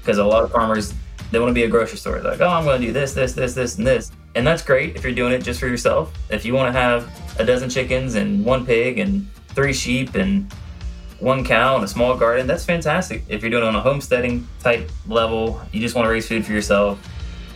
because a lot of farmers they want to be a grocery store. They're like, oh, I'm going to do this, this, this, this, and this, and that's great if you're doing it just for yourself. If you want to have a dozen chickens and one pig and three sheep and one cow and a small garden, that's fantastic. If you're doing it on a homesteading type level, you just want to raise food for yourself,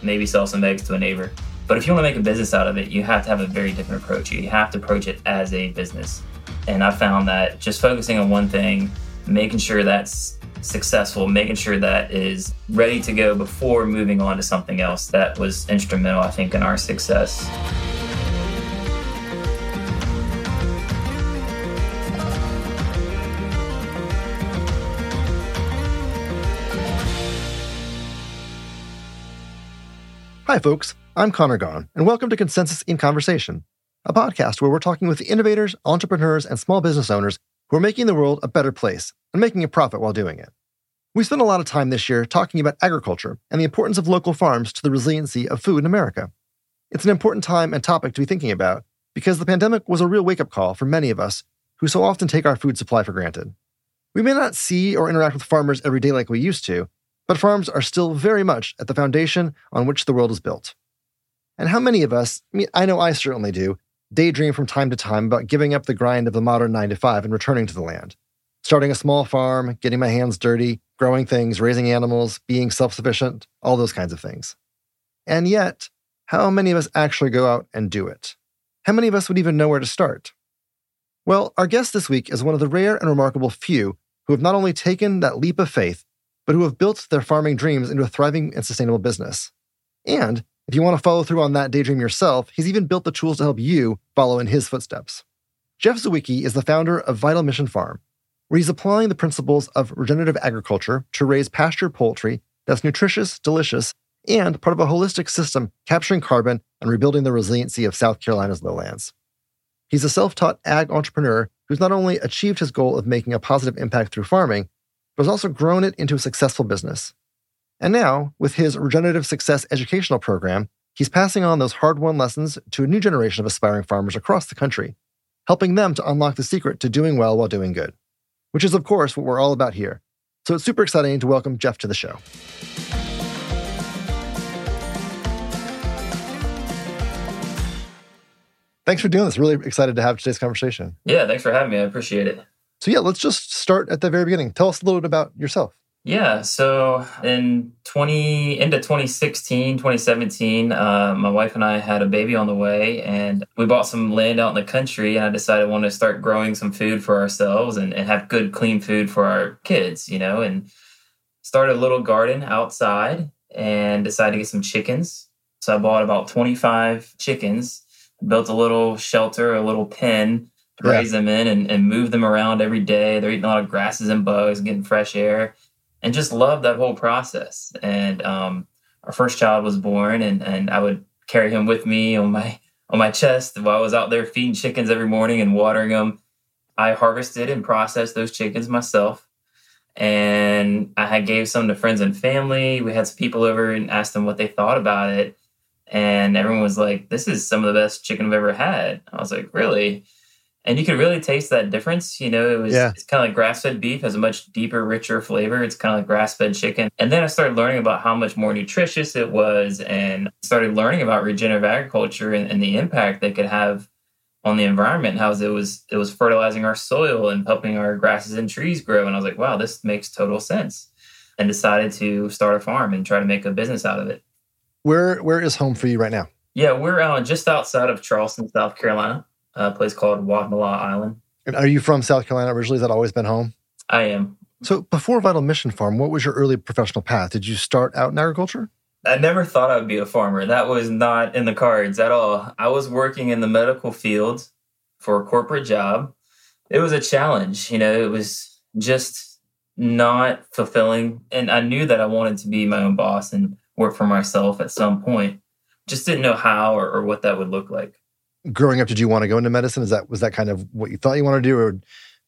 maybe sell some eggs to a neighbor. But if you want to make a business out of it, you have to have a very different approach. You have to approach it as a business. And I found that just focusing on one thing, making sure that's successful, making sure that is ready to go before moving on to something else, that was instrumental, I think, in our success. Hi, folks. I'm Conor Gaughan, and welcome to Consensus in Conversation, a podcast where we're talking with innovators, entrepreneurs, and small business owners who are making the world a better place and making a profit while doing it. We spent a lot of time this year talking about agriculture and the importance of local farms to the resiliency of food in America. It's an important time and topic to be thinking about because the pandemic was a real wake up call for many of us who so often take our food supply for granted. We may not see or interact with farmers every day like we used to, but farms are still very much at the foundation on which the world is built. And how many of us, I mean, I know I certainly do, daydream from time to time about giving up the grind of the modern 9 to 5 and returning to the land. Starting a small farm, getting my hands dirty, growing things, raising animals, being self sufficient, all those kinds of things. And yet, how many of us actually go out and do it? How many of us would even know where to start? Well, our guest this week is one of the rare and remarkable few who have not only taken that leap of faith, but who have built their farming dreams into a thriving and sustainable business. And if you want to follow through on that daydream yourself, he's even built the tools to help you follow in his footsteps. Jeff Siewicki is the founder of Vital Mission Farm, where he's applying the principles of regenerative agriculture to raise pasture poultry that's nutritious, delicious, and part of a holistic system capturing carbon and rebuilding the resiliency of South Carolina's lowlands. He's a self taught ag entrepreneur who's not only achieved his goal of making a positive impact through farming, but has also grown it into a successful business. And now, with his Regenerative Success educational program, he's passing on those hard won lessons to a new generation of aspiring farmers across the country, helping them to unlock the secret to doing well while doing good, which is, of course, what we're all about here. So it's super exciting to welcome Jeff to the show. Thanks for doing this. Really excited to have today's conversation. Yeah, thanks for having me. I appreciate it. So, yeah, let's just start at the very beginning. Tell us a little bit about yourself. Yeah, so in 20 into 2016, 2017, uh, my wife and I had a baby on the way, and we bought some land out in the country. And I decided I wanted to start growing some food for ourselves and, and have good, clean food for our kids, you know, and started a little garden outside and decided to get some chickens. So I bought about 25 chickens, built a little shelter, a little pen to yeah. raise them in and, and move them around every day. They're eating a lot of grasses and bugs, getting fresh air, and just love that whole process. And um, our first child was born, and, and I would carry him with me on my on my chest while I was out there feeding chickens every morning and watering them. I harvested and processed those chickens myself. And I gave some to friends and family. We had some people over and asked them what they thought about it. And everyone was like, This is some of the best chicken I've ever had. I was like, Really? And you could really taste that difference. You know, it was yeah. it's kind of like grass fed beef has a much deeper, richer flavor. It's kind of like grass fed chicken. And then I started learning about how much more nutritious it was, and started learning about regenerative agriculture and, and the impact they could have on the environment. How it was it was fertilizing our soil and helping our grasses and trees grow. And I was like, wow, this makes total sense. And decided to start a farm and try to make a business out of it. Where where is home for you right now? Yeah, we're uh, just outside of Charleston, South Carolina a place called Wadmalaw Island. And are you from South Carolina originally? Has that always been home? I am. So before Vital Mission Farm, what was your early professional path? Did you start out in agriculture? I never thought I would be a farmer. That was not in the cards at all. I was working in the medical field for a corporate job. It was a challenge, you know, it was just not fulfilling. And I knew that I wanted to be my own boss and work for myself at some point. Just didn't know how or, or what that would look like growing up, did you want to go into medicine? Is that was that kind of what you thought you wanted to do, or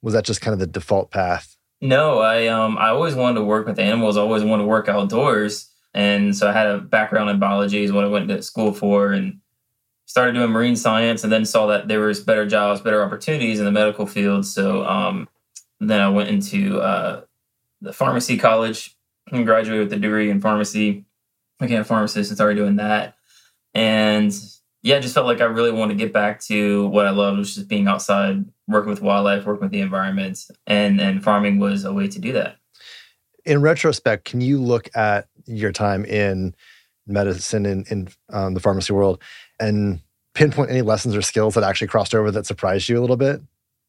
was that just kind of the default path? No, I um I always wanted to work with animals. I always wanted to work outdoors, and so I had a background in biology is what I went to school for, and started doing marine science, and then saw that there was better jobs, better opportunities in the medical field. So um, then I went into uh, the pharmacy college and graduated with a degree in pharmacy, became a pharmacist and started doing that. And yeah, I just felt like I really wanted to get back to what I loved, which is being outside, working with wildlife, working with the environment, and and farming was a way to do that. In retrospect, can you look at your time in medicine in, in um, the pharmacy world and pinpoint any lessons or skills that actually crossed over that surprised you a little bit?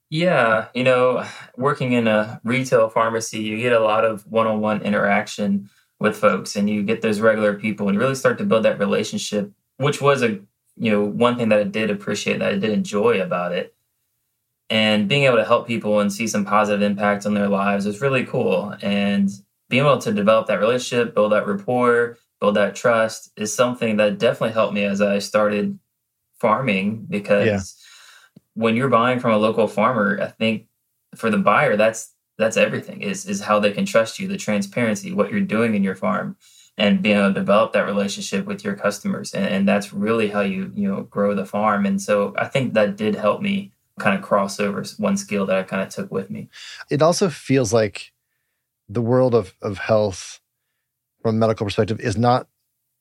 Yeah, you know, working in a retail pharmacy, you get a lot of one-on-one interaction with folks and you get those regular people and you really start to build that relationship, which was a you know, one thing that I did appreciate that I did enjoy about it. And being able to help people and see some positive impact on their lives was really cool. And being able to develop that relationship, build that rapport, build that trust is something that definitely helped me as I started farming because yeah. when you're buying from a local farmer, I think for the buyer that's that's everything is is how they can trust you, the transparency, what you're doing in your farm and being able to develop that relationship with your customers and, and, that's really how you you know grow the farm. And so i think that did help me kind of cross over one skill that i kind of took with me. It also feels like the world of, of health from a medical perspective is not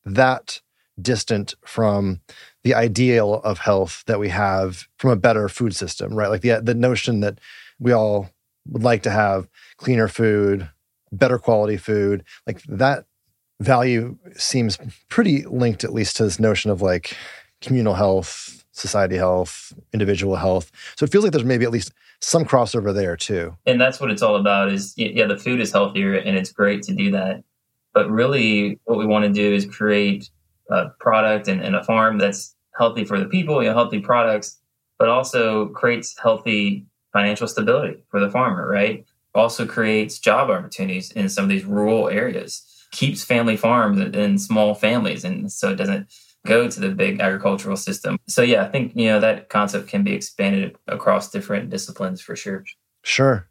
that distant from the ideal of health that we have from a better food system right? Like the the notion that we all would like to have cleaner food better quality food like that value seems pretty linked at least to this notion of like communal health, society health, individual health. So it feels like there's maybe at least some crossover there too. And that's what it's all about is yeah, the food is healthier and it's great to do that. But really what we want to do is create a product and, and a farm that's healthy for the people, you know, healthy products, but also creates healthy financial stability for the farmer, right? Also creates job opportunities in some of these rural areas keeps family farms and small families, and so it doesn't go to the big agricultural system. So yeah, I think you know that concept can be expanded across different disciplines for sure. Sure.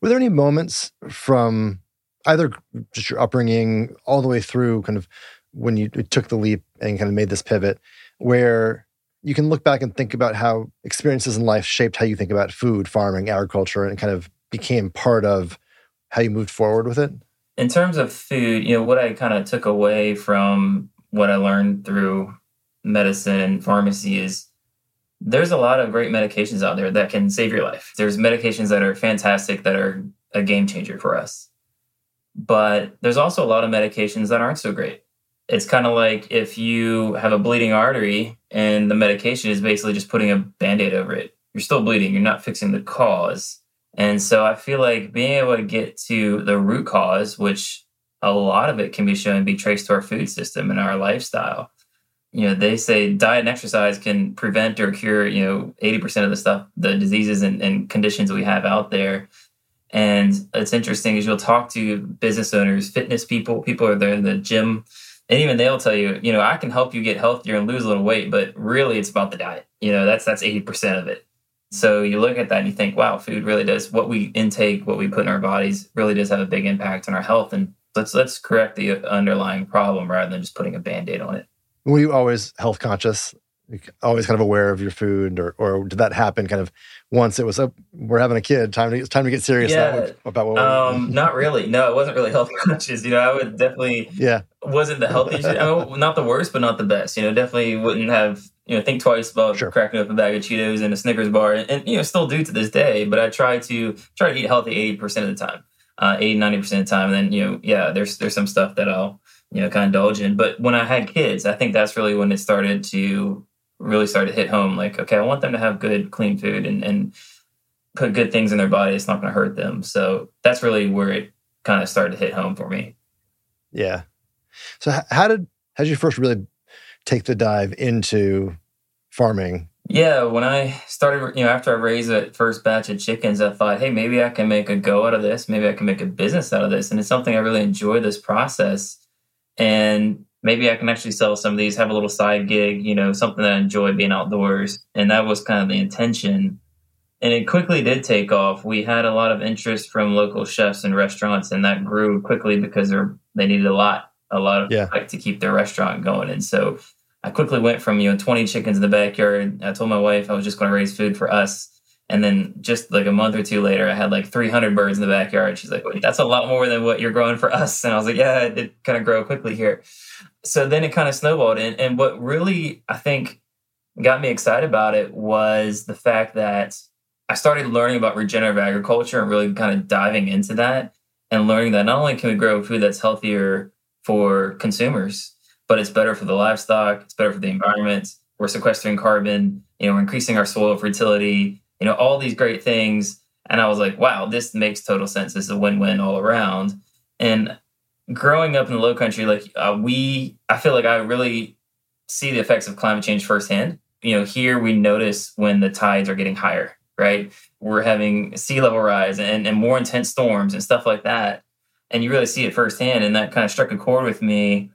Were there any moments from either just your upbringing all the way through kind of when you took the leap and kind of made this pivot where you can look back and think about how experiences in life shaped how you think about food, farming, agriculture, and kind of became part of how you moved forward with it? In terms of food, you know, what I kind of took away from what I learned through medicine and pharmacy is there's a lot of great medications out there that can save your life. There's medications that are fantastic that are a game changer for us. But there's also a lot of medications that aren't so great. It's kind of like if you have a bleeding artery and the medication is basically just putting a band aid over it. You're still bleeding, you're not fixing the cause. And so I feel like being able to get to the root cause, which a lot of it can be shown to be traced to our food system and our lifestyle. You know, they say diet and exercise can prevent or cure, you know, 80% of the stuff, the diseases and, and conditions we have out there. And it's interesting is you'll talk to business owners, fitness people, people are there in the gym, and even they'll tell you, you know, I can help you get healthier and lose a little weight, but really it's about the diet. You know, that's that's 80% of it. So you look at that and you think, wow, food really does what we intake, what we put in our bodies really does have a big impact on our health. And let's let's correct the underlying problem rather than just putting a band-aid on it. Were you always health conscious? Always kind of aware of your food, or or did that happen kind of once it was up? We're having a kid. Time to it's time to get serious yeah, about what. We're um, not really. No, it wasn't really health conscious. You know, I would definitely. Yeah. Wasn't the healthiest. I mean, not the worst, but not the best. You know, definitely wouldn't have you know think twice about sure. cracking up a bag of Cheetos and a Snickers bar, and, and, you know still do to this day. But I try to try to eat healthy eighty percent of the time, uh, 80 90 percent of the time. And then you know yeah, there's there's some stuff that I'll you know kind of indulge in. But when I had kids, I think that's really when it started to really start to hit home. Like okay, I want them to have good clean food and and put good things in their body. It's not going to hurt them. So that's really where it kind of started to hit home for me. Yeah. So how did how did you first really take the dive into farming? Yeah, when I started, you know, after I raised that first batch of chickens, I thought, hey, maybe I can make a go out of this. Maybe I can make a business out of this. And it's something I really enjoy this process. And maybe I can actually sell some of these, have a little side gig, you know, something that I enjoy being outdoors. And that was kind of the intention. And it quickly did take off. We had a lot of interest from local chefs and restaurants, and that grew quickly because they're, they needed a lot, a lot of yeah. like to keep their restaurant going. And so I quickly went from, you know, 20 chickens in the backyard. I told my wife I was just going to raise food for us And then just like a month or two later, I had like 300 birds in the backyard. She's like, Wait, that's a lot more than what you're growing for us. And I was like, Yeah, it, it kind of grow quickly here. So then it kind of snowballed. And, and what really, I think, got me excited about it was the fact that I started learning about regenerative agriculture and really kind of diving into that and learning that not only can we grow food that's healthier for consumers, but it's better for the livestock, it's better for the environment. We're sequestering carbon, you know, we're increasing our soil fertility, you know, all these great things. And I was like, wow, this makes total sense. This is a win-win all around. And growing up in the low country, like uh, we, I feel like I really see the effects of climate change firsthand. You know, here we notice when the tides are getting higher right? We're having sea level rise and, and more intense storms and stuff like that. And you really see it firsthand. And that kind of struck a chord with me.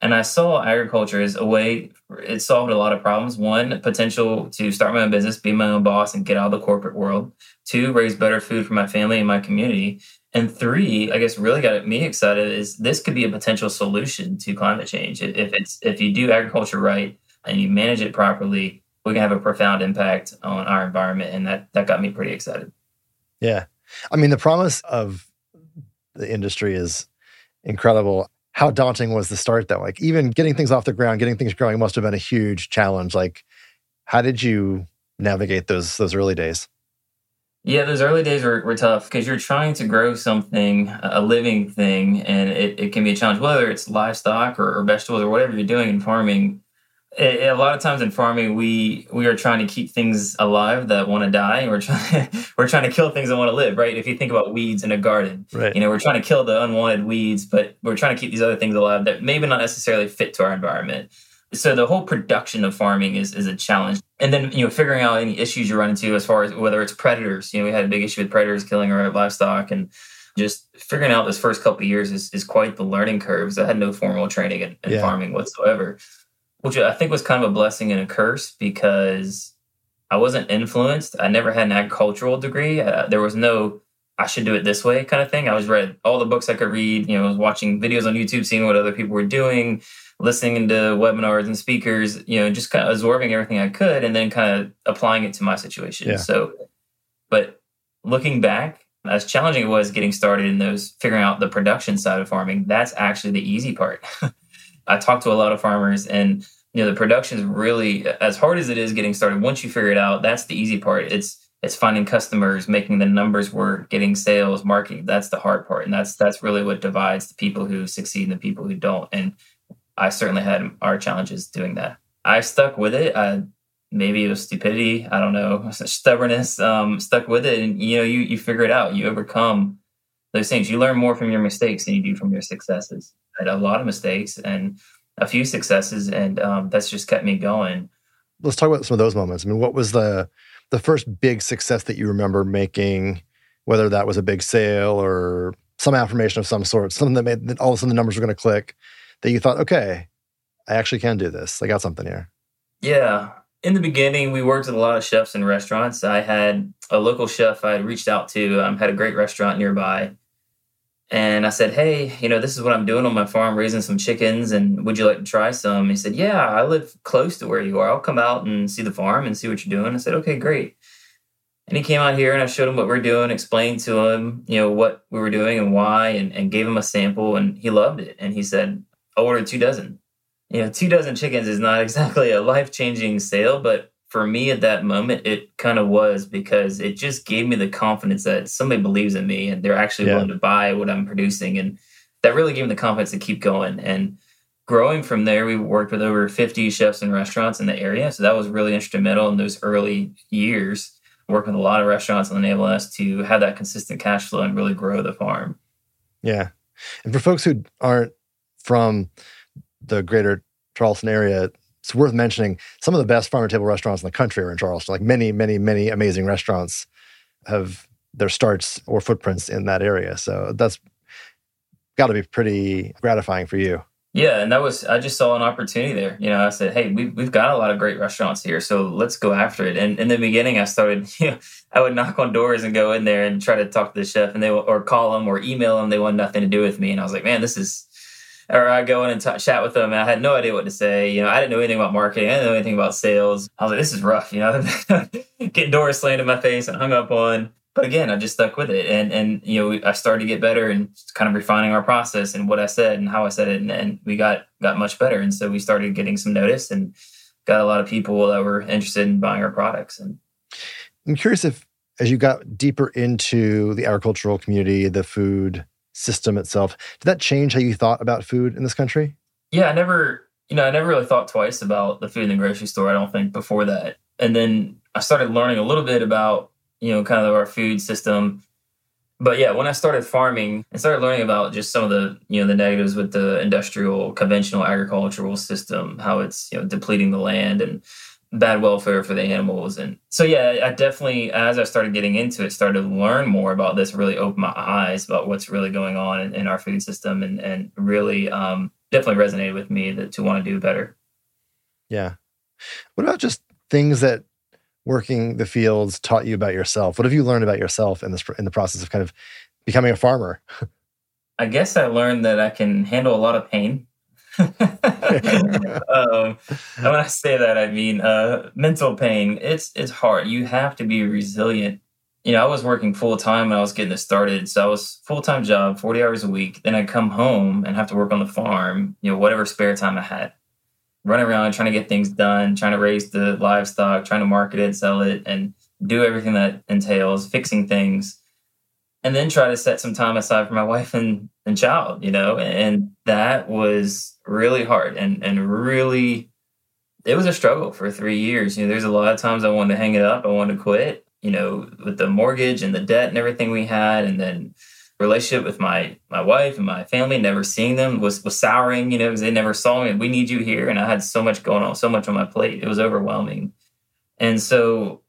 And I saw agriculture as a way, it solved a lot of problems. One, potential to start my own business, be my own boss, and get out of the corporate world. Two, raise better food for my family and my community. And three, I guess really got me excited is this could be a potential solution to climate change. If it's if you do agriculture right and you manage it properly, we can have a profound impact on our environment. And that, that got me pretty excited. Yeah. I mean, the promise of the industry is incredible. How daunting was the start though? Like even getting things off the ground, getting things growing must have been a huge challenge. Like how did you navigate those those early days? Yeah, those early days were, were tough because you're trying to grow something, a living thing, and it, it can be a challenge, whether it's livestock or, or vegetables or whatever you're doing in farming a lot of times in farming we we are trying to keep things alive that want to die we're trying we're trying to kill things that want to live right if you think about weeds in a garden right. you know we're trying to kill the unwanted weeds but we're trying to keep these other things alive that maybe not necessarily fit to our environment so the whole production of farming is is a challenge and then you know figuring out any issues you run into as far as whether it's predators you know we had a big issue with predators killing our livestock and just figuring out this first couple of years is, is quite the learning curves. I had no formal training in, in yeah. farming whatsoever which I think was kind of a blessing and a curse because I wasn't influenced. I never had an agricultural degree. Uh, there was no I should do it this way kind of thing. I was read all the books I could read. You know, I was watching videos on YouTube, seeing what other people were doing, listening to webinars and speakers. You know, just kind of absorbing everything I could, and then kind of applying it to my situation. Yeah. So, but looking back, as challenging it was getting started in those figuring out the production side of farming, that's actually the easy part. I talk to a lot of farmers and you know the production is really as hard as it is getting started once you figure it out that's the easy part. It's it's finding customers making the numbers work getting sales marketing. That's the hard part. And that's that's really what divides the people who succeed and the people who don't. And i certainly had our challenges doing that. I stuck with it. I, maybe it was stupidity. I don't know. Stubbornness um, stuck with it. And you know you you figure it out. You overcome those things. You learn more from your mistakes than you do from your successes a lot of mistakes and a few successes, and um, that's just kept me going. Let's talk about some of those moments. I mean, what was the the first big success that you remember making? Whether that was a big sale or some affirmation of some sort, something that made that all of a sudden the numbers were going to click. That you thought, okay, I actually can do this. I got something here. Yeah. In the beginning, we worked with a lot of chefs in restaurants. I had a local chef I had reached out to, um, had a great restaurant nearby and I said, Hey, you know, this is what I'm doing on my farm, raising some chickens. And would you like to try some? He said, Yeah, I live close to where you are. I'll come out and see the farm and see what you're doing. I said, Okay, great. And he came out here and I showed him what we're doing, explained to him, you know, what we were doing and why, and, and gave him a sample. And he loved it. And he said, I ordered two dozen. You know, two dozen chickens is not exactly a life changing sale, but for me at that moment, it kind of was because it just gave me the confidence that somebody believes in me and they're actually yeah. willing to buy what I'm producing. And that really gave me the confidence to keep going. And growing from there, we worked with over 50 chefs and restaurants in the area. So that was really instrumental in those early years, working with a lot of restaurants and enabling us to have that consistent cash flow and really grow the farm. Yeah. And for folks who aren't from the greater Charleston area, it's worth mentioning some of the best farm to table restaurants in the country are in Charleston. Like many, many, many amazing restaurants have their starts or footprints in that area. So that's got to be pretty gratifying for you. Yeah, and that was I just saw an opportunity there. You know, I said, "Hey, we've we've got a lot of great restaurants here, so let's go after it." And in the beginning, I started, you know, I would knock on doors and go in there and try to talk to the chef, and they or call them or email them. They want nothing to do with me, and I was like, "Man, this is or I go in and t- chat with them, and I had no idea what to say. You know, I didn't know anything about marketing. I didn't know anything about sales. I was like, this is rough. You know, getting doors slammed in my face and hung up on. But again, I just stuck with it, and and you know, I started to get better and kind of refining our process and what I said and how I said it, and, and we got got much better. And so we started getting some notice and got a lot of people that were interested in buying our products. And I'm curious if, as you got deeper into the agricultural community, the food system itself. Did that change how you thought about food in this country? Yeah, I never, you know, I never really thought twice about the food in the grocery store. I don't think before that. And then I started learning a little bit about, you know, kind of our food system. But yeah, when I started farming, I started learning about just some of the, you know, the negatives with the industrial, conventional agricultural system, how it's, you know, depleting the land and bad welfare for the animals. And so, yeah, I definitely, as I started getting into it, started to learn more about this, really opened my eyes about what's really going on in, in our food system and, and really um, definitely resonated with me that, to want to do better. Yeah. What about just things that working the fields taught you about yourself? What have you learned about yourself in this in the process of kind of becoming a farmer? I guess I learned that I can handle a lot of pain um, when I say that, I mean uh, mental pain. It's it's hard. You have to be resilient. You know, I was working full time when I was getting this started, so I was full time job, forty hours a week. Then I come home and have to work on the farm. You know, whatever spare time I had, running around trying to get things done, trying to raise the livestock, trying to market it, sell it, and do everything that entails fixing things and then try to set some time aside for my wife and, and child, you know, and that was really hard and, and really, it was a struggle for three years. You know, there's a lot of times I wanted to hang it up. I wanted to quit, you know, with the mortgage and the debt and everything we had. And then relationship with my, my wife and my family, never seeing them was, was souring, you know, because they never saw me. We need you here. And I had so much going on, so much on my plate. It was overwhelming. And so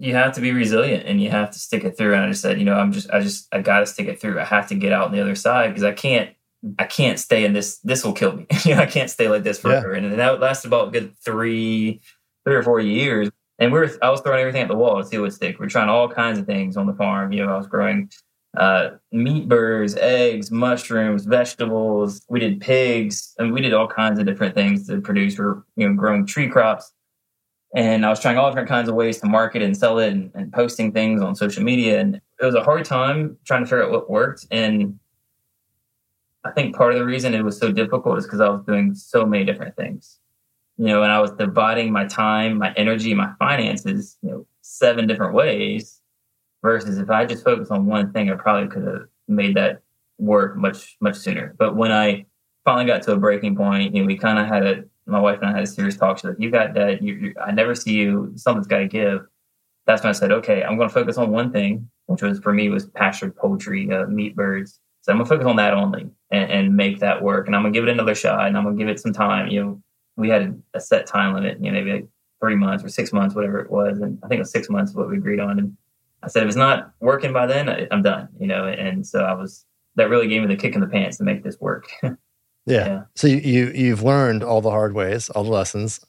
you have to be resilient and you have to stick it through. And I just said, you know, I'm just, I just, I got to stick it through. I have to get out on the other side because I can't, I can't stay in this. This will kill me. you know, I can't stay like this forever. Yeah. And that lasted about good three, three or four years. And we were, I was throwing everything at the wall to see what would stick. We are trying all kinds of things on the farm. You know, I was growing uh, meat birds, eggs, mushrooms, vegetables. We did pigs, and we did all kinds of different things to produce. We are you know growing tree crops and I was trying all different kinds of ways to market and sell it and, and, posting things on social media. And it was a hard time trying to figure out what worked. And I think part of the reason it was so difficult is because I was doing so many different things, you know, and I was dividing my time, my energy, my finances, you know, seven different ways. Versus if I just focused on one thing, I probably could have made that work much, much sooner. But when I finally got to a breaking point, you know, we kind of had a my wife and I had a serious talk. She's like, "You got debt. You, you, I never see you. Something's got to give." That's when I said, "Okay, I'm going to focus on one thing, which was for me was pastured poultry, uh, meat birds. So I'm going to focus on that only and, and, make that work. And I'm going to give it another shot. And I'm going to give it some time. You know, we had a set time limit. You know, maybe like three months or six months, whatever it was. And I think it was six months what we agreed on. And I said, if it's not working by then, I, I'm done. You know, and so I was that really gave me the kick in the pants to make this work. Yeah. yeah. So you, you you've learned all the hard ways, all the lessons.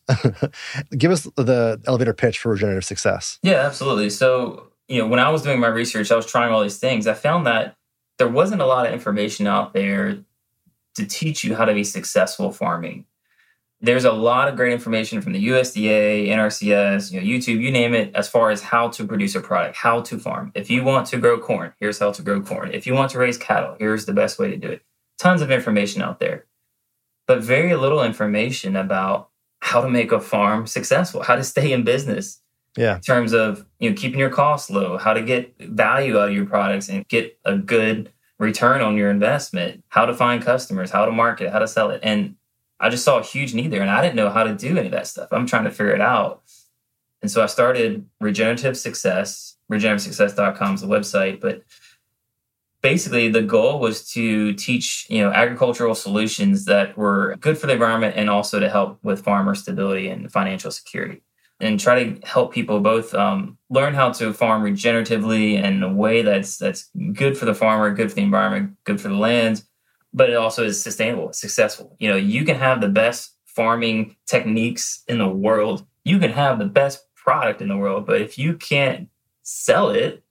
Give us the elevator pitch for regenerative success. Yeah, absolutely. So you know, when I was doing my research, I was trying all these things. I found that there wasn't a lot of information out there to teach you how to be successful farming. There's a lot of great information from the USDA, NRCS, you know, YouTube, you name it, as far as how to produce a product, how to farm. If you want to grow corn, here's how to grow corn. If you want to raise cattle, here's the best way to do it. Tons of information out there but very little information about how to make a farm successful, how to stay in business. Yeah. In terms of, you know, keeping your costs low, how to get value out of your products and get a good return on your investment, how to find customers, how to market, how to sell it. And I just saw a huge need there and I didn't know how to do any of that stuff. I'm trying to figure it out. And so I started Regenerative Success. Regenerativesuccess.com is the website, but basically the goal was to teach you know agricultural solutions that were good for the environment and also to help with farmer stability and financial security and try to help people both um, learn how to farm regeneratively in a way that's that's good for the farmer good for the environment good for the land but it also is sustainable successful. You know you can have the best farming techniques in the world. You can have the best product in the world but if you can't sell it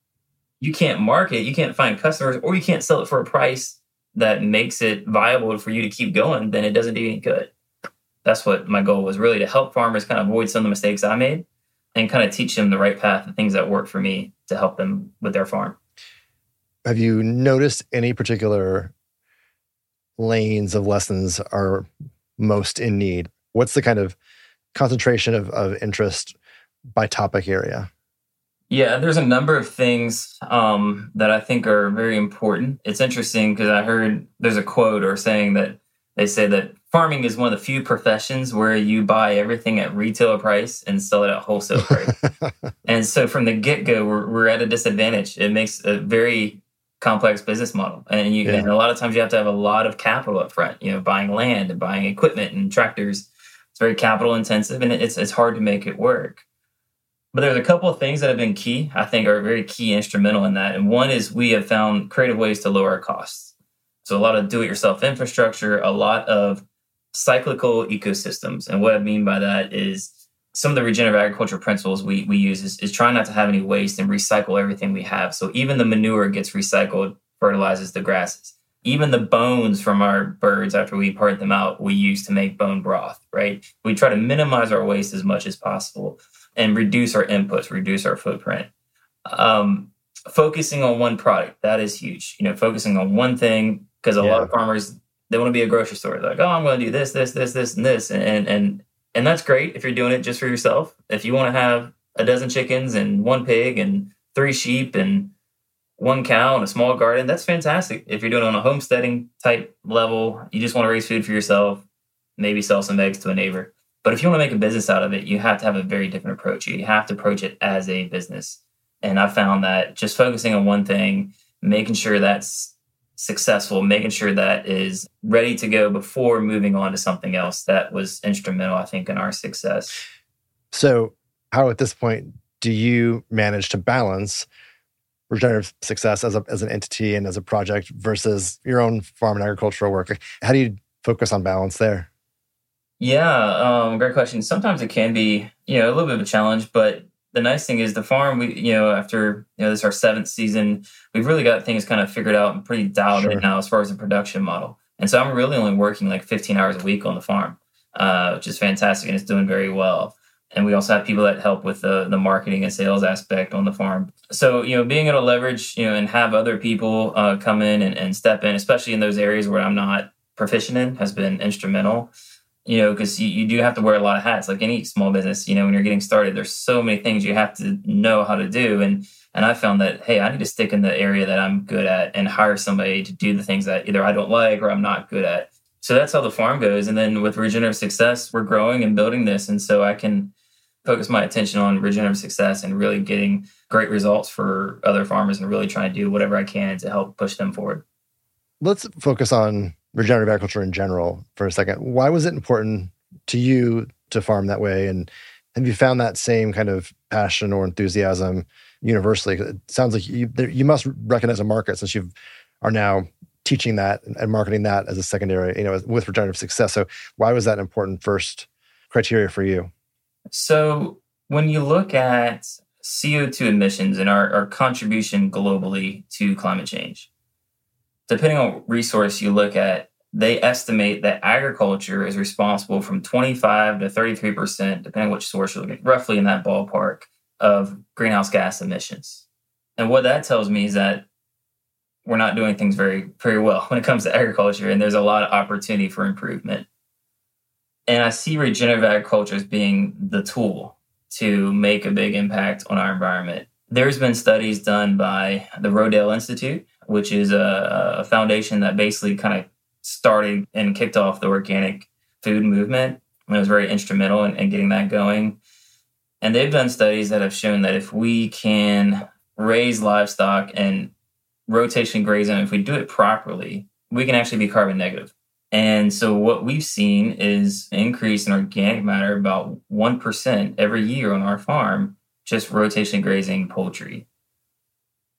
you can't market, you can't find customers, or you can't sell it for a price that makes it viable for you to keep going, then it doesn't do any good. That's what my goal was really to help farmers kind of avoid some of the mistakes I made and kind of teach them the right path, the things that work for me to help them with their farm. Have you noticed any particular lanes of lessons are most in need? What's the kind of concentration of, of interest by topic area? Yeah, there's a number of things um, that I think are very important. It's interesting because I heard there's a quote or saying that they say that farming is one of the few professions where you buy everything at retail price and sell it at wholesale price. and so from the get go, we're, we're at a disadvantage. It makes a very complex business model. And you yeah. and a lot of times you have to have a lot of capital up front, you know, buying land and buying equipment and tractors. It's very capital intensive and it's, it's hard to make it work. But there's a couple of things that have been key, I think are very key instrumental in that. And one is we have found creative ways to lower our costs. So a lot of do-it-yourself infrastructure, a lot of cyclical ecosystems. And what I mean by that is some of the regenerative agriculture principles we, we use is, is trying not to have any waste and recycle everything we have. So even the manure gets recycled, fertilizes the grasses. Even the bones from our birds after we part them out, we use to make bone broth, right? We try to minimize our waste as much as possible and reduce our inputs, reduce our footprint. Um, focusing on one product, that is huge. You know, focusing on one thing, because a yeah. lot of farmers, they want to be a grocery store. They're like, oh, I'm going to do this, this, this, this, and this. And, and, and that's great if you're doing it just for yourself. If you want to have a dozen chickens and one pig and three sheep and one cow and a small garden, that's fantastic. If you're doing it on a homesteading type level, you just want to raise food for yourself, maybe sell some eggs to a neighbor. But if you want to make a business out of it, you have to have a very different approach. You have to approach it as a business. And I found that just focusing on one thing, making sure that's successful, making sure that is ready to go before moving on to something else, that was instrumental, I think, in our success. So, how at this point do you manage to balance regenerative success as, a, as an entity and as a project versus your own farm and agricultural work? How do you focus on balance there? Yeah, um, great question. Sometimes it can be, you know, a little bit of a challenge, but the nice thing is the farm. We, you know, after you know this is our seventh season, we've really got things kind of figured out and pretty dialed sure. in now as far as the production model. And so I'm really only working like 15 hours a week on the farm, uh, which is fantastic and it's doing very well. And we also have people that help with the the marketing and sales aspect on the farm. So you know, being able to leverage, you know, and have other people uh, come in and, and step in, especially in those areas where I'm not proficient in, has been instrumental you know, because you, you do have to wear a lot of hats, like any small business. You know, when you're getting started, there's so many things you have to know how to do. And and I found that hey, I need to stick in the area that I'm good at and hire somebody to do the things that either I don't like or I'm not good at. So that's how the farm goes. And then with regenerative success, we're growing and building this, and so I can focus my attention on regenerative success and really getting great results for other farmers and really trying to do whatever I can to help push them forward. Let's focus on regenerative agriculture in general for a second. Why was it important to you to farm that way? And have you found that same kind of passion or enthusiasm universally? It sounds like you, you must recognize a market since you are now teaching that and marketing that as a secondary, you know, with regenerative success. So why was that important first criteria for you? So when you look at CO2 emissions and our, our contribution globally to climate change, depending on resource you look at, they estimate that agriculture is responsible from 25 to 33%, depending on which source you're looking at, roughly in that ballpark of greenhouse gas emissions. And what that tells me is that we're not doing things very, very well when it comes to agriculture, and there's a lot of opportunity for improvement. And I see regenerative agriculture as being the tool to make a big impact on our environment. There's been studies done by the Rodale Institute which is a, a foundation that basically kind of started and kicked off the organic food movement. And it was very instrumental in, in getting that going. And they've done studies that have shown that if we can raise livestock and rotation graze them, if we do it properly, we can actually be carbon negative. And so what we've seen is increase in organic matter about 1% every year on our farm, just rotation grazing poultry.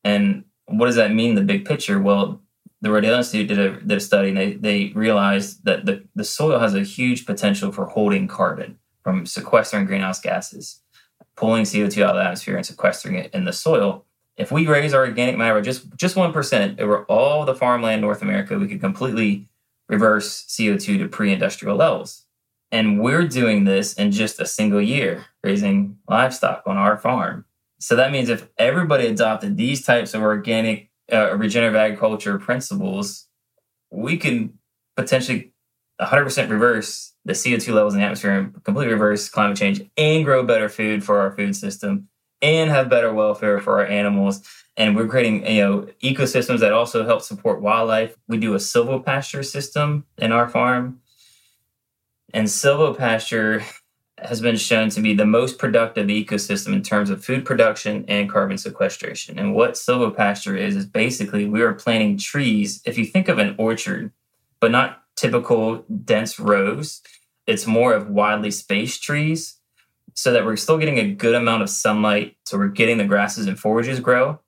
And what does that mean the big picture? Well, the Rodale Institute did a, did a study and they, they realized that the, the soil has a huge potential for holding carbon from sequestering greenhouse gases, pulling CO2 out of the atmosphere and sequestering it in the soil if we raise our organic matter just just one percent over all the farmland in North America, we could completely reverse CO2 to pre-industrial levels. And we're doing this in just a single year, raising livestock on our farm. So that means if everybody adopted these types of organic uh, regenerative agriculture principles, we can potentially 100% reverse the CO2 levels in the atmosphere and completely reverse climate change and grow better food for our food system and have better welfare for our animals. And we're creating, you know, ecosystems that also help support wildlife. We do a silvopasture system in our farm. And silvopasture has been shown to be the most productive ecosystem in terms of food production and carbon sequestration. And what silvopasture is, is basically we are planting trees. If you think of an orchard, but not typical dense rows, it's more of widely spaced trees so that we're still getting a good amount of sunlight. So we're getting the grasses and forages grow.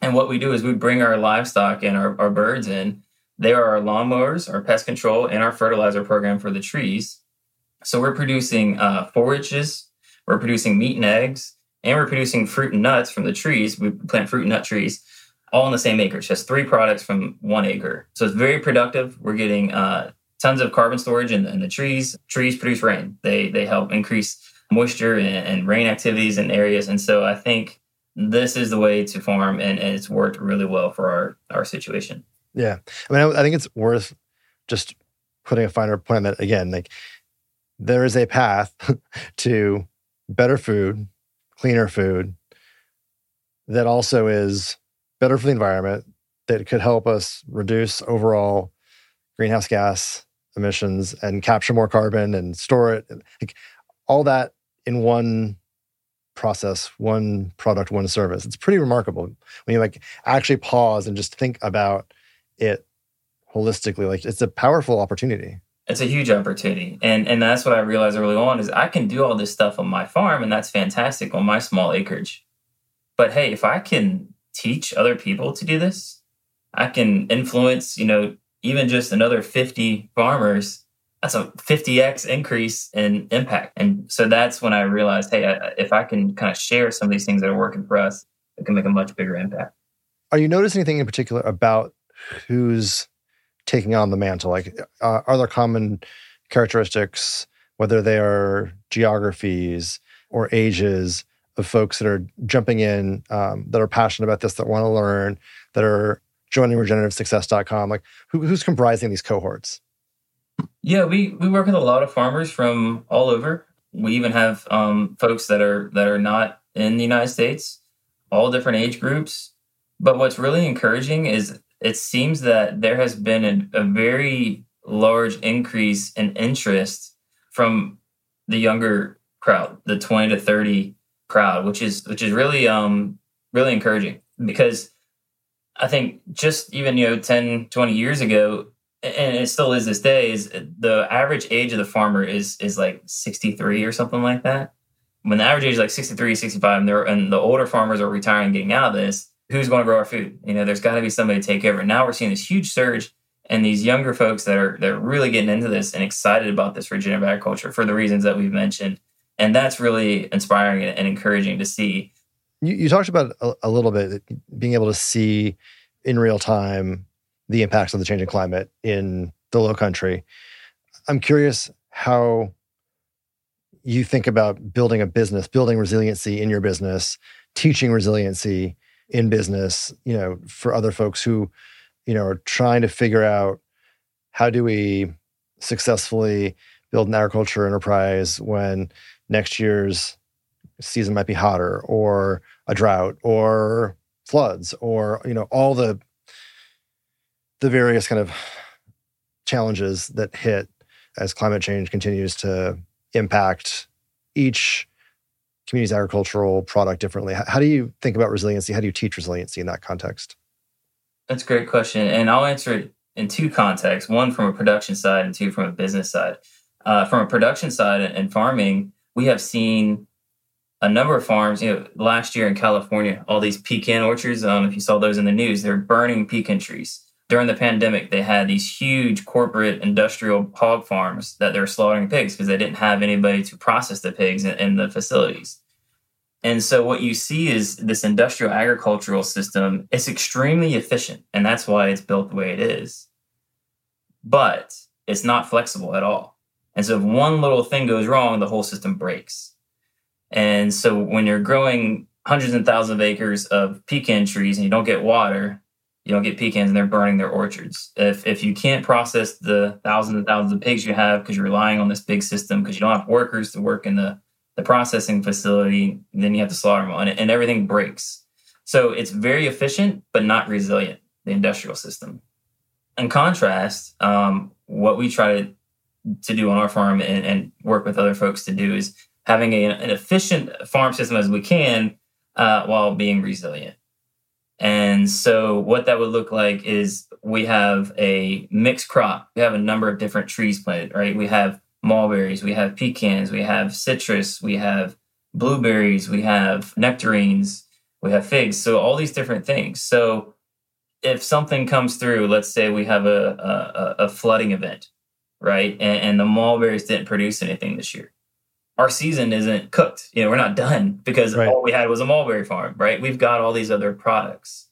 And what we do is we bring our livestock and our, our birds in. They are our lawnmowers, our pest control, and our fertilizer program for the trees. So we're producing uh, forages, we're producing meat and eggs, and we're producing fruit and nuts from the trees. We plant fruit and nut trees all on the same acre. just three products from one acre. So it's very productive. We're getting uh, tons of carbon storage in, in, the trees. Trees produce rain. They they help increase moisture and, and, rain activities in areas. And so I think this is the way to farm, and, and it's worked really well for our our situation. Yeah, I mean, I, I think it's worth just putting a finer point on that again. Like there is a path to better food, cleaner food that also is better for the environment, that could help us reduce overall greenhouse gas emissions and capture more carbon and store it. Like all that in one process, one product, one service. It's pretty remarkable when you like actually pause and just think about it holistically. Like it's a powerful opportunity. It's a huge opportunity. And and that's what I realized early on is I can do all this stuff on my farm and that's fantastic on my small acreage. But hey, if I can teach other people to do this, I can influence, you know, even just another 50 farmers. That's a 50x increase in impact. And so that's when I realized, hey, if I can kind of share some of these things that are working for us, it can make a much bigger impact. Are you noticing anything in particular about who's taking on the mantle? Like, uh, are there common characteristics, whether they are geographies or ages, of folks that are jumping in, um, that are passionate about this, that want to learn, that are joining regenerativesuccess.com? Like, who, who's comprising these cohorts? Yeah, we we work with a lot of farmers from all over. We even have um, folks that are that are not in the United States, all different age groups. But what's really encouraging is it seems that there has been a, a very large increase in interest from the younger crowd, the 20 to 30 crowd, which is which is really um really encouraging because I think just even you know 10 20 years ago and it still is this day is the average age of the farmer is is like 63 or something like that. When the average age is like 63, 65 and, and the older farmers are retiring getting out of this, who's going to grow our food? You know, there's got to be somebody to take over. Now we're seeing this huge surge and these younger folks that are they're really getting into this and excited about this regenerative agriculture for the reasons that we've mentioned. And that's really inspiring and encouraging to see. You, you talked about a, a little bit being able to see in real time the impacts of the changing climate in the low country. I'm curious how you think about building a business, building resiliency in your business, teaching resiliency in business, you know, for other folks who, you know, are trying to figure out how do we successfully build an agriculture enterprise when next year's season might be hotter or a drought or floods or you know all the the various kind of challenges that hit as climate change continues to impact each community's agricultural product differently. How do you think about resiliency? How do you teach resiliency in that context? That's a great question. And I'll answer it in two contexts one from a production side and two from a business side. Uh, from a production side and farming, we have seen a number of farms. You know, last year in California, all these pecan orchards. Um, if you saw those in the news, they're burning pecan trees. During the pandemic, they had these huge corporate industrial hog farms that they're slaughtering pigs because they didn't have anybody to process the pigs in, in the facilities. And so what you see is this industrial agricultural system, it's extremely efficient. And that's why it's built the way it is. But it's not flexible at all. And so if one little thing goes wrong, the whole system breaks. And so when you're growing hundreds and thousands of acres of pecan trees and you don't get water, you don't get pecans and they're burning their orchards. If if you can't process the thousands and thousands of pigs you have because you're relying on this big system because you don't have workers to work in the the processing facility, then you have to slaughter them and, and everything breaks. So it's very efficient but not resilient. The industrial system. In contrast, um, what we try to to do on our farm and, and work with other folks to do is having a, an efficient farm system as we can uh, while being resilient. And so, what that would look like is we have a mixed crop. We have a number of different trees planted, right? We have mulberries, we have pecans, we have citrus, we have blueberries, we have nectarines, we have figs. So, all these different things. So, if something comes through, let's say we have a, a, a flooding event, right? And, and the mulberries didn't produce anything this year our season isn't cooked. You know, we're not done because right. all we had was a mulberry farm, right? We've got all these other products.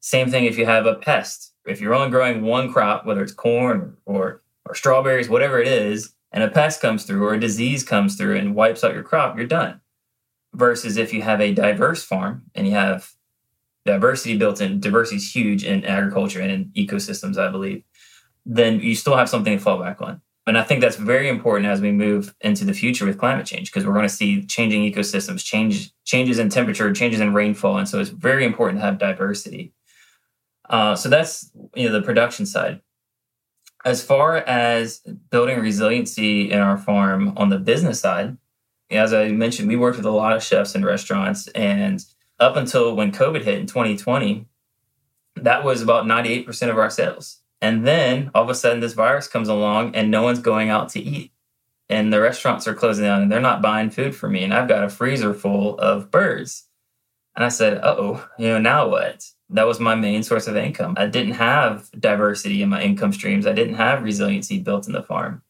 Same thing if you have a pest. If you're only growing one crop, whether it's corn or or strawberries, whatever it is, and a pest comes through or a disease comes through and wipes out your crop, you're done. Versus if you have a diverse farm and you have diversity built in, diversity is huge in agriculture and in ecosystems, I believe, then you still have something to fall back on. And I think that's very important as we move into the future with climate change because we're going to see changing ecosystems, change changes in temperature, changes in rainfall, and so it's very important to have diversity. Uh, so that's you know the production side. As far as building resiliency in our farm on the business side, as I mentioned, we worked with a lot of chefs and restaurants, and up until when COVID hit in 2020, that was about 98% of our sales. And then all of a sudden, this virus comes along and no one's going out to eat. And the restaurants are closing down and they're not buying food for me. And I've got a freezer full of birds. And I said, oh, you know, now what? That was my main source of income. I didn't have diversity in my income streams, I didn't have resiliency built in the farm.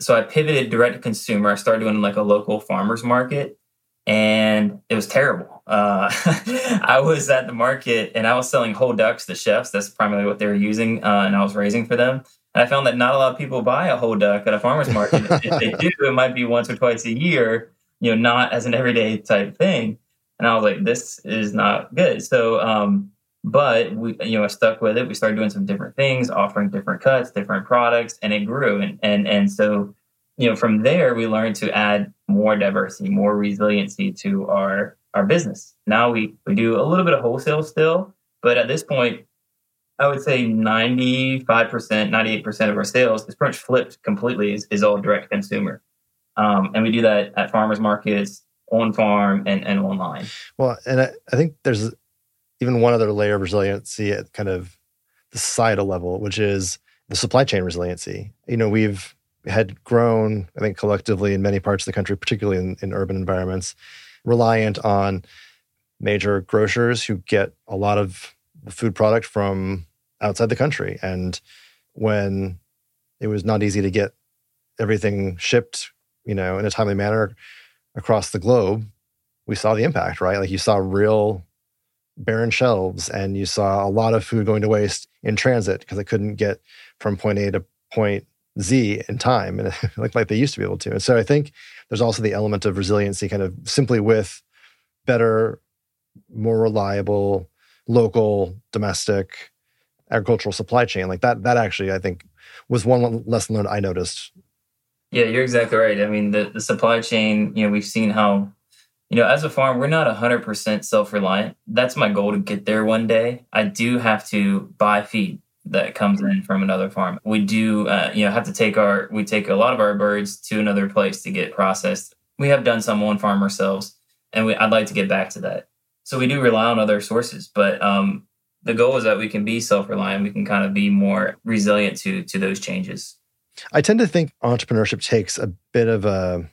So I pivoted direct to consumer. I started doing like a local farmers market and it was terrible. Uh, I was at the market and I was selling whole ducks to chefs. That's primarily what they were using, uh, and I was raising for them. And I found that not a lot of people buy a whole duck at a farmer's market. if they do, it might be once or twice a year, you know, not as an everyday type thing. And I was like, this is not good. So, um, but we, you know, I stuck with it. We started doing some different things, offering different cuts, different products, and it grew. And and and so you know, from there we learned to add more diversity, more resiliency to our our business. Now we we do a little bit of wholesale still, but at this point, I would say ninety five percent, ninety eight percent of our sales is pretty much flipped completely. Is, is all direct consumer, um, and we do that at farmers markets, on farm, and and online. Well, and I, I think there's even one other layer of resiliency at kind of the societal level, which is the supply chain resiliency. You know, we've had grown, I think, collectively in many parts of the country, particularly in, in urban environments, reliant on major grocers who get a lot of food product from outside the country. And when it was not easy to get everything shipped, you know, in a timely manner across the globe, we saw the impact, right? Like you saw real barren shelves and you saw a lot of food going to waste in transit because it couldn't get from point A to point Z in time, and like like they used to be able to. And so I think there's also the element of resiliency, kind of simply with better, more reliable, local, domestic agricultural supply chain. Like that, that actually I think was one lesson learned I noticed. Yeah, you're exactly right. I mean, the, the supply chain, you know, we've seen how, you know, as a farm, we're not 100% self reliant. That's my goal to get there one day. I do have to buy feed that comes in from another farm. We do, uh, you know, have to take our, we take a lot of our birds to another place to get processed. We have done some on farm ourselves, and we, I'd like to get back to that. So we do rely on other sources, but um, the goal is that we can be self-reliant. We can kind of be more resilient to to those changes. I tend to think entrepreneurship takes a bit of a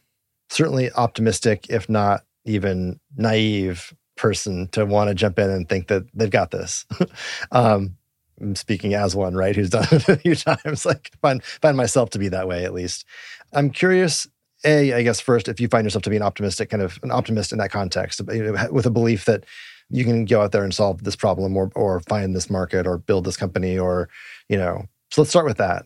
certainly optimistic, if not even naive person to want to jump in and think that they've got this. um, I'm speaking as one, right, who's done it a few times. Like find find myself to be that way at least. I'm curious a, I guess first, if you find yourself to be an optimistic kind of an optimist in that context, with a belief that you can go out there and solve this problem or or find this market or build this company or you know. So let's start with that.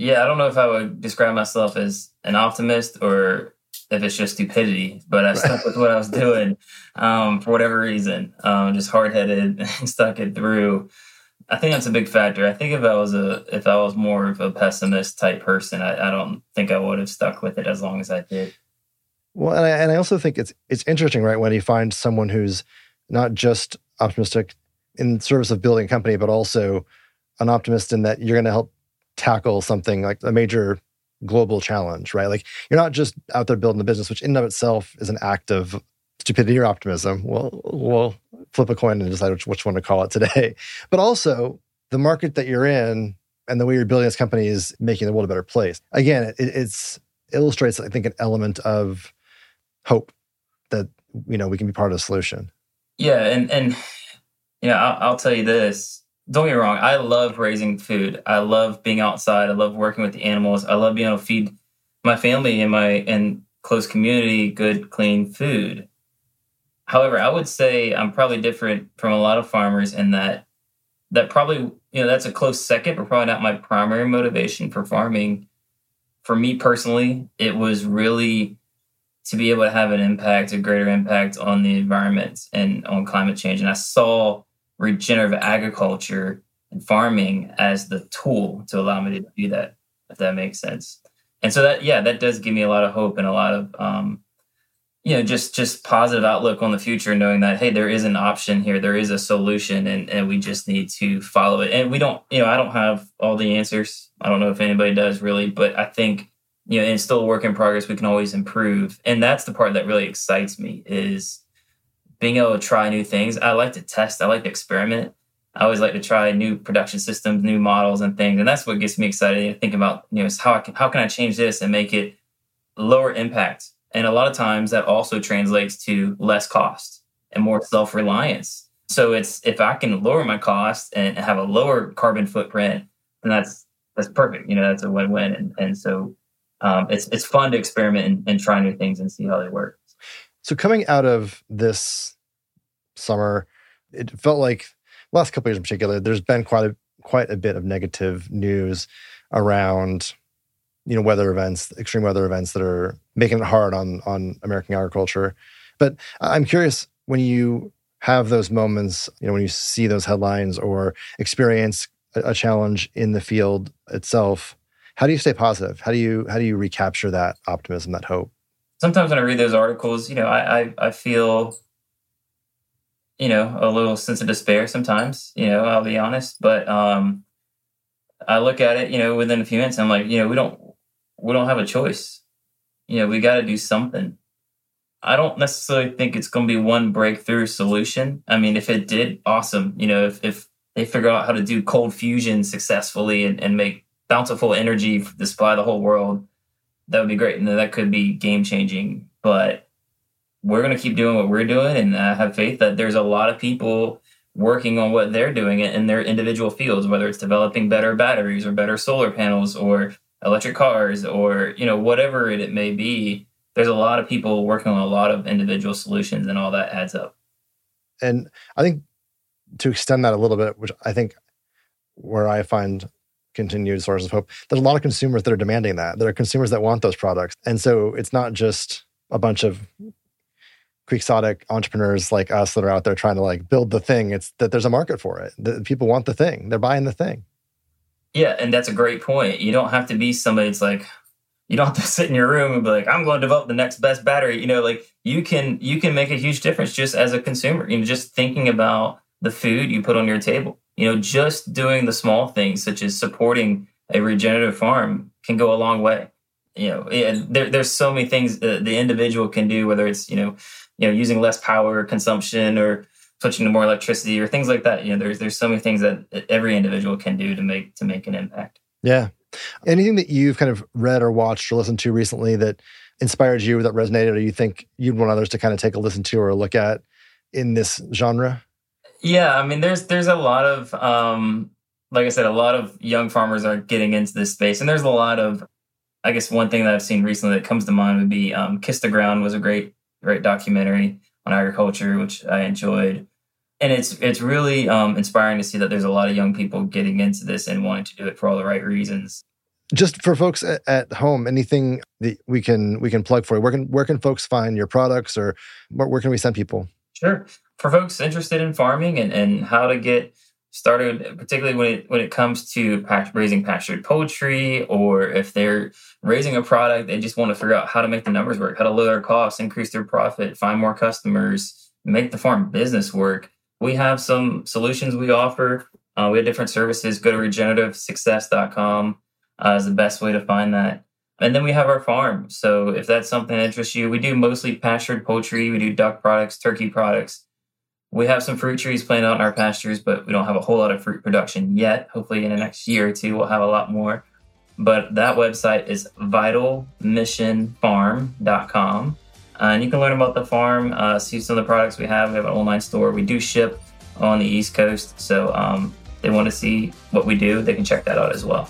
Yeah, I don't know if I would describe myself as an optimist or if it's just stupidity, but I stuck with what I was doing um, for whatever reason. Um, just hard headed and stuck it through. I think that's a big factor. I think if I was a if I was more of a pessimist type person, I, I don't think I would have stuck with it as long as I did. Well, and I, and I also think it's it's interesting, right, when you find someone who's not just optimistic in service of building a company, but also an optimist in that you're going to help tackle something like a major global challenge, right? Like you're not just out there building a business, which in and of itself is an act of stupidity or optimism. Well, we'll flip a coin and decide which, which one to call it today. But also the market that you're in and the way you're building this company is making the world a better place. Again, it it's illustrates, I think, an element of hope that you know we can be part of the solution. Yeah, and and yeah, I'll, I'll tell you this don't get me wrong, I love raising food. I love being outside. I love working with the animals. I love being able to feed my family and my and close community good, clean food. However, I would say I'm probably different from a lot of farmers in that that probably you know that's a close second, but probably not my primary motivation for farming. For me personally, it was really to be able to have an impact, a greater impact on the environment and on climate change. And I saw regenerative agriculture and farming as the tool to allow me to do that, if that makes sense. And so that, yeah, that does give me a lot of hope and a lot of, um, you know, just just positive outlook on the future, knowing that hey, there is an option here, there is a solution, and and we just need to follow it. And we don't, you know, I don't have all the answers. I don't know if anybody does really, but I think you know, it's still a work in progress. We can always improve, and that's the part that really excites me is being able to try new things. I like to test. I like to experiment. I always like to try new production systems, new models, and things, and that's what gets me excited. To think about you know how I can, how can I change this and make it lower impact, and a lot of times that also translates to less cost and more self reliance. So it's if I can lower my cost and have a lower carbon footprint, then that's that's perfect. You know, that's a win win, and and so um, it's it's fun to experiment and, and try new things and see how they work. So coming out of this summer, it felt like last couple years in particular, there's been quite a quite a bit of negative news around you know weather events, extreme weather events that are making it hard on on American agriculture. But I'm curious when you have those moments, you know, when you see those headlines or experience a, a challenge in the field itself, how do you stay positive? How do you how do you recapture that optimism, that hope? Sometimes when I read those articles, you know, I, I, I feel, you know, a little sense of despair sometimes, you know, I'll be honest. But um, I look at it, you know, within a few minutes, I'm like, you know, we don't, we don't have a choice. You know, we got to do something. I don't necessarily think it's going to be one breakthrough solution. I mean, if it did, awesome. You know, if, if they figure out how to do cold fusion successfully and, and make bountiful energy to supply the whole world, that would be great. And that could be game changing. But we're going to keep doing what we're doing. And I have faith that there's a lot of people working on what they're doing in their individual fields, whether it's developing better batteries or better solar panels or electric cars or, you know, whatever it, it may be. There's a lot of people working on a lot of individual solutions and all that adds up. And I think to extend that a little bit, which I think where I find continued source of hope. There's a lot of consumers that are demanding that. There are consumers that want those products. And so it's not just a bunch of quixotic entrepreneurs like us that are out there trying to like build the thing. It's that there's a market for it. That people want the thing. They're buying the thing. Yeah, and that's a great point. You don't have to be somebody that's like you don't have to sit in your room and be like, I'm going to develop the next best battery. You know, like you can you can make a huge difference just as a consumer. You know, just thinking about the food you put on your table you know, just doing the small things such as supporting a regenerative farm can go a long way. You know, and there, there's so many things the individual can do, whether it's you know, you know, using less power consumption or switching to more electricity or things like that. You know, there's there's so many things that every individual can do to make to make an impact. Yeah. Anything that you've kind of read or watched or listened to recently that inspired you, that resonated, or you think you'd want others to kind of take a listen to or look at in this genre? Yeah, I mean, there's there's a lot of um, like I said, a lot of young farmers are getting into this space, and there's a lot of I guess one thing that I've seen recently that comes to mind would be um, Kiss the Ground was a great, great documentary on agriculture, which I enjoyed. And it's it's really um, inspiring to see that there's a lot of young people getting into this and wanting to do it for all the right reasons. Just for folks at, at home, anything that we can we can plug for you? Where can where can folks find your products, or where, where can we send people? Sure. For folks interested in farming and, and how to get started, particularly when it when it comes to raising pastured poultry, or if they're raising a product, they just want to figure out how to make the numbers work, how to lower their costs, increase their profit, find more customers, make the farm business work. We have some solutions we offer. Uh, we have different services. Go to regenerativesuccess.com uh, is the best way to find that. And then we have our farm. So if that's something that interests you, we do mostly pastured poultry. We do duck products, turkey products. We have some fruit trees planted out in our pastures, but we don't have a whole lot of fruit production yet. Hopefully, in the next year or two, we'll have a lot more. But that website is vitalmissionfarm.com. Uh, and you can learn about the farm, uh, see some of the products we have. We have an online store. We do ship on the East Coast. So um, they want to see what we do, they can check that out as well.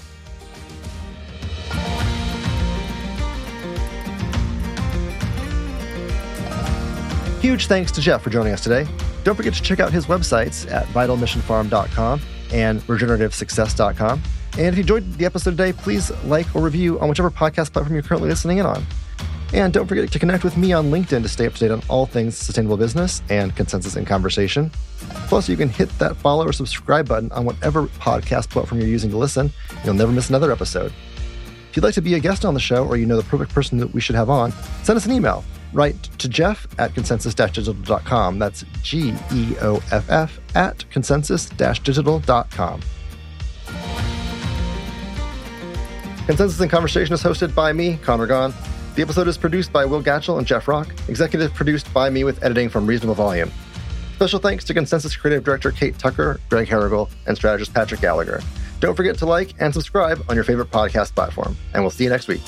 Huge thanks to Jeff for joining us today. Don't forget to check out his websites at vitalmissionfarm.com and regenerativesuccess.com. And if you enjoyed the episode today, please like or review on whichever podcast platform you're currently listening in on. And don't forget to connect with me on LinkedIn to stay up to date on all things sustainable business and consensus in conversation. Plus, you can hit that follow or subscribe button on whatever podcast platform you're using to listen. You'll never miss another episode. If you'd like to be a guest on the show or you know the perfect person that we should have on, send us an email write to Geoff at consensus-digital.com. That's G E O F F at consensus-digital.com. Consensus in Conversation is hosted by me, Conor Gaughan. The episode is produced by Will Gatchell and Jeff Rock, executive produced by me with editing from Reasonable Volume. Special thanks to Consensus Creative Director Kate Tucker, Greg Harrigal, and strategist Patrick Gallagher. Don't forget to like and subscribe on your favorite podcast platform, and we'll see you next week.